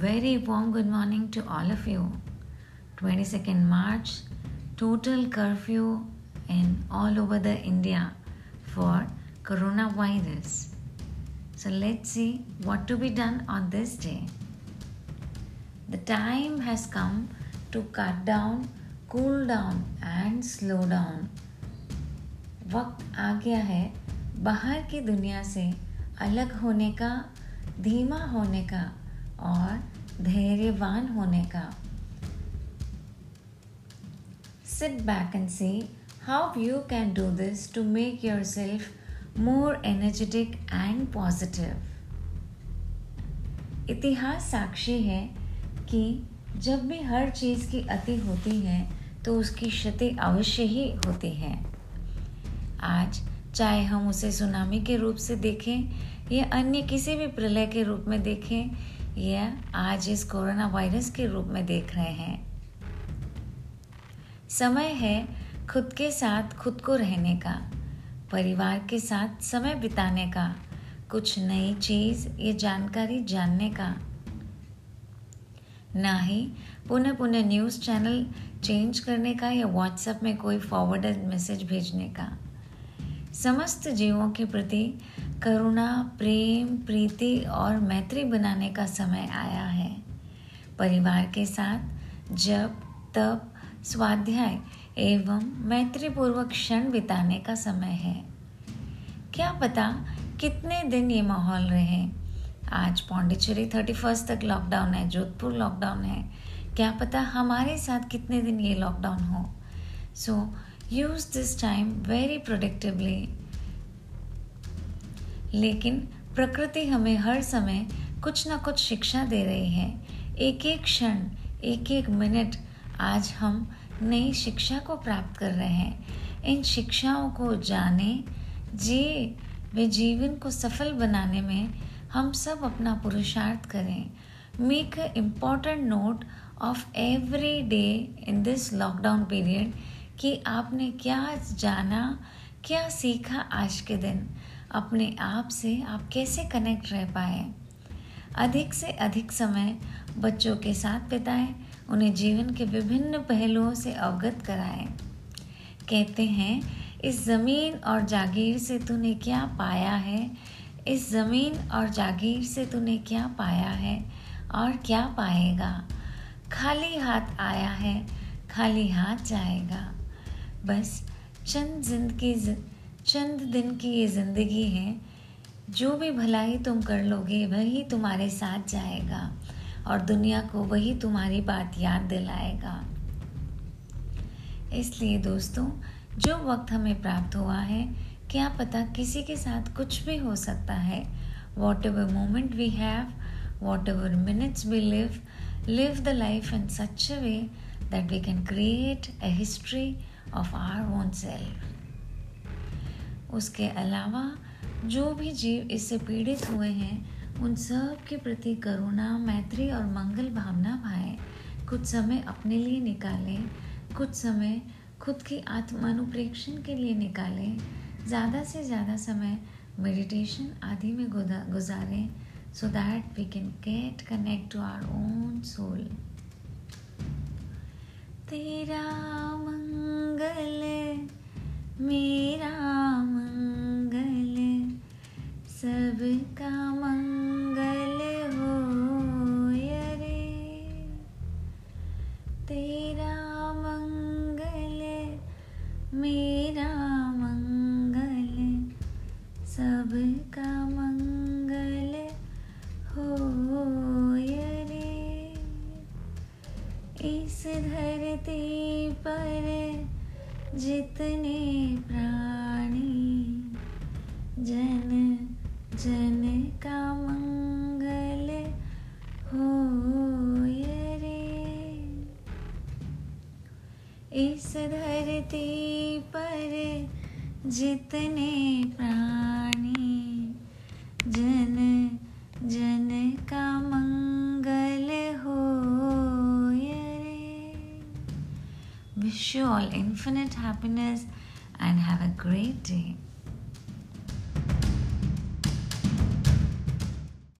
very warm good morning to all of you. 22nd March, total curfew in all over the India for coronavirus. So let's see what to be done on this day. The time has come to cut down, cool down and slow down. वक्त आ गया है बाहर की दुनिया से अलग होने का धीमा होने का और धैर्यवान होने का Sit back and see how you can do this to make yourself more energetic and positive. इतिहास साक्षी है कि जब भी हर चीज़ की अति होती है तो उसकी क्षति अवश्य ही होती है आज चाहे हम उसे सुनामी के रूप से देखें या अन्य किसी भी प्रलय के रूप में देखें या आज इस कोरोना वायरस के रूप में देख रहे हैं। समय है खुद के साथ खुद को रहने का, परिवार के साथ समय बिताने का, कुछ नई चीज़ या जानकारी जानने का। ना ही पुनः पुनः न्यूज़ चैनल चेंज करने का या व्हाट्सएप में कोई फॉरवर्डेड मैसेज भेजने का। समस्त जीवों के प्रति करुणा, प्रेम, प्रीति और मैत्री बनाने का समय आया है। परिवार के साथ जब तब स्वाध्याय एवं मैत्रीपूर्वक क्षण बिताने का समय है। क्या पता कितने दिन ये माहौल रहे? आज पौंडीचेरी थर्टी फ़र्स्ट तक लॉकडाउन है, जोधपुर लॉकडाउन है। क्या पता हमारे साथ कितने दिन ये लॉकडाउन हो? So use this time very productively लेकिन प्रकृति हमें हर समय कुछ ना कुछ शिक्षा दे रही है। एक एक क्षण एक एक मिनट आज हम नई शिक्षा को प्राप्त कर रहे हैं। इन शिक्षाओं को जाने, जी, वे जीवन को सफल बनाने में हम सब अपना पुरुषार्थ करें। Make a important note of every day in this lockdown period कि आपने क्या जाना, क्या सीखा आज के दिन। अपने आप से आप कैसे कनेक्ट रह पाए? अधिक से अधिक समय बच्चों के साथ बिताएँ, उन्हें जीवन के विभिन्न पहलुओं से अवगत कराएँ। कहते हैं, इस ज़मीन और जागीर से तूने क्या पाया है? इस ज़मीन और जागीर से तूने क्या पाया है? और क्या पाएगा? खाली हाथ आया है, खाली हाथ जाएगा। बस, चंद ज़िंदगी चंद दिन की ये ज़िंदगी है, जो भी भलाई तुम कर लोगे, वही तुम्हारे साथ जाएगा और दुनिया को वही तुम्हारी बात याद दिलाएगा। इसलिए दोस्तों, जो वक्त हमें प्राप्त हुआ है, क्या पता किसी के साथ कुछ भी हो सकता है। Whatever moment we have whatever minutes we live live the life in such a way that we can create a history of our own self उसके अलावा जो भी जीव इससे पीड़ित हुए हैं, उन सब के प्रति करुणा, मैत्री और मंगल भावना भाएँ। कुछ समय अपने लिए निकालें, कुछ समय खुद की आत्मानुप्रेक्षण के लिए निकालें। ज़्यादा से ज़्यादा समय मेडिटेशन आदि में गुजारें so that we can get connect to our own soul तेरा मंगल मेरा सबका मंगल हो रे। तेरा मंगल, मेरा मंगल, सबका मंगल हो रे। इस धरती पर जितने प्राणी जन जन का मंगल हो रे इस धरती पर जितने प्राणी जन जन का मंगल हो Wish you all infinite happiness and have a great day.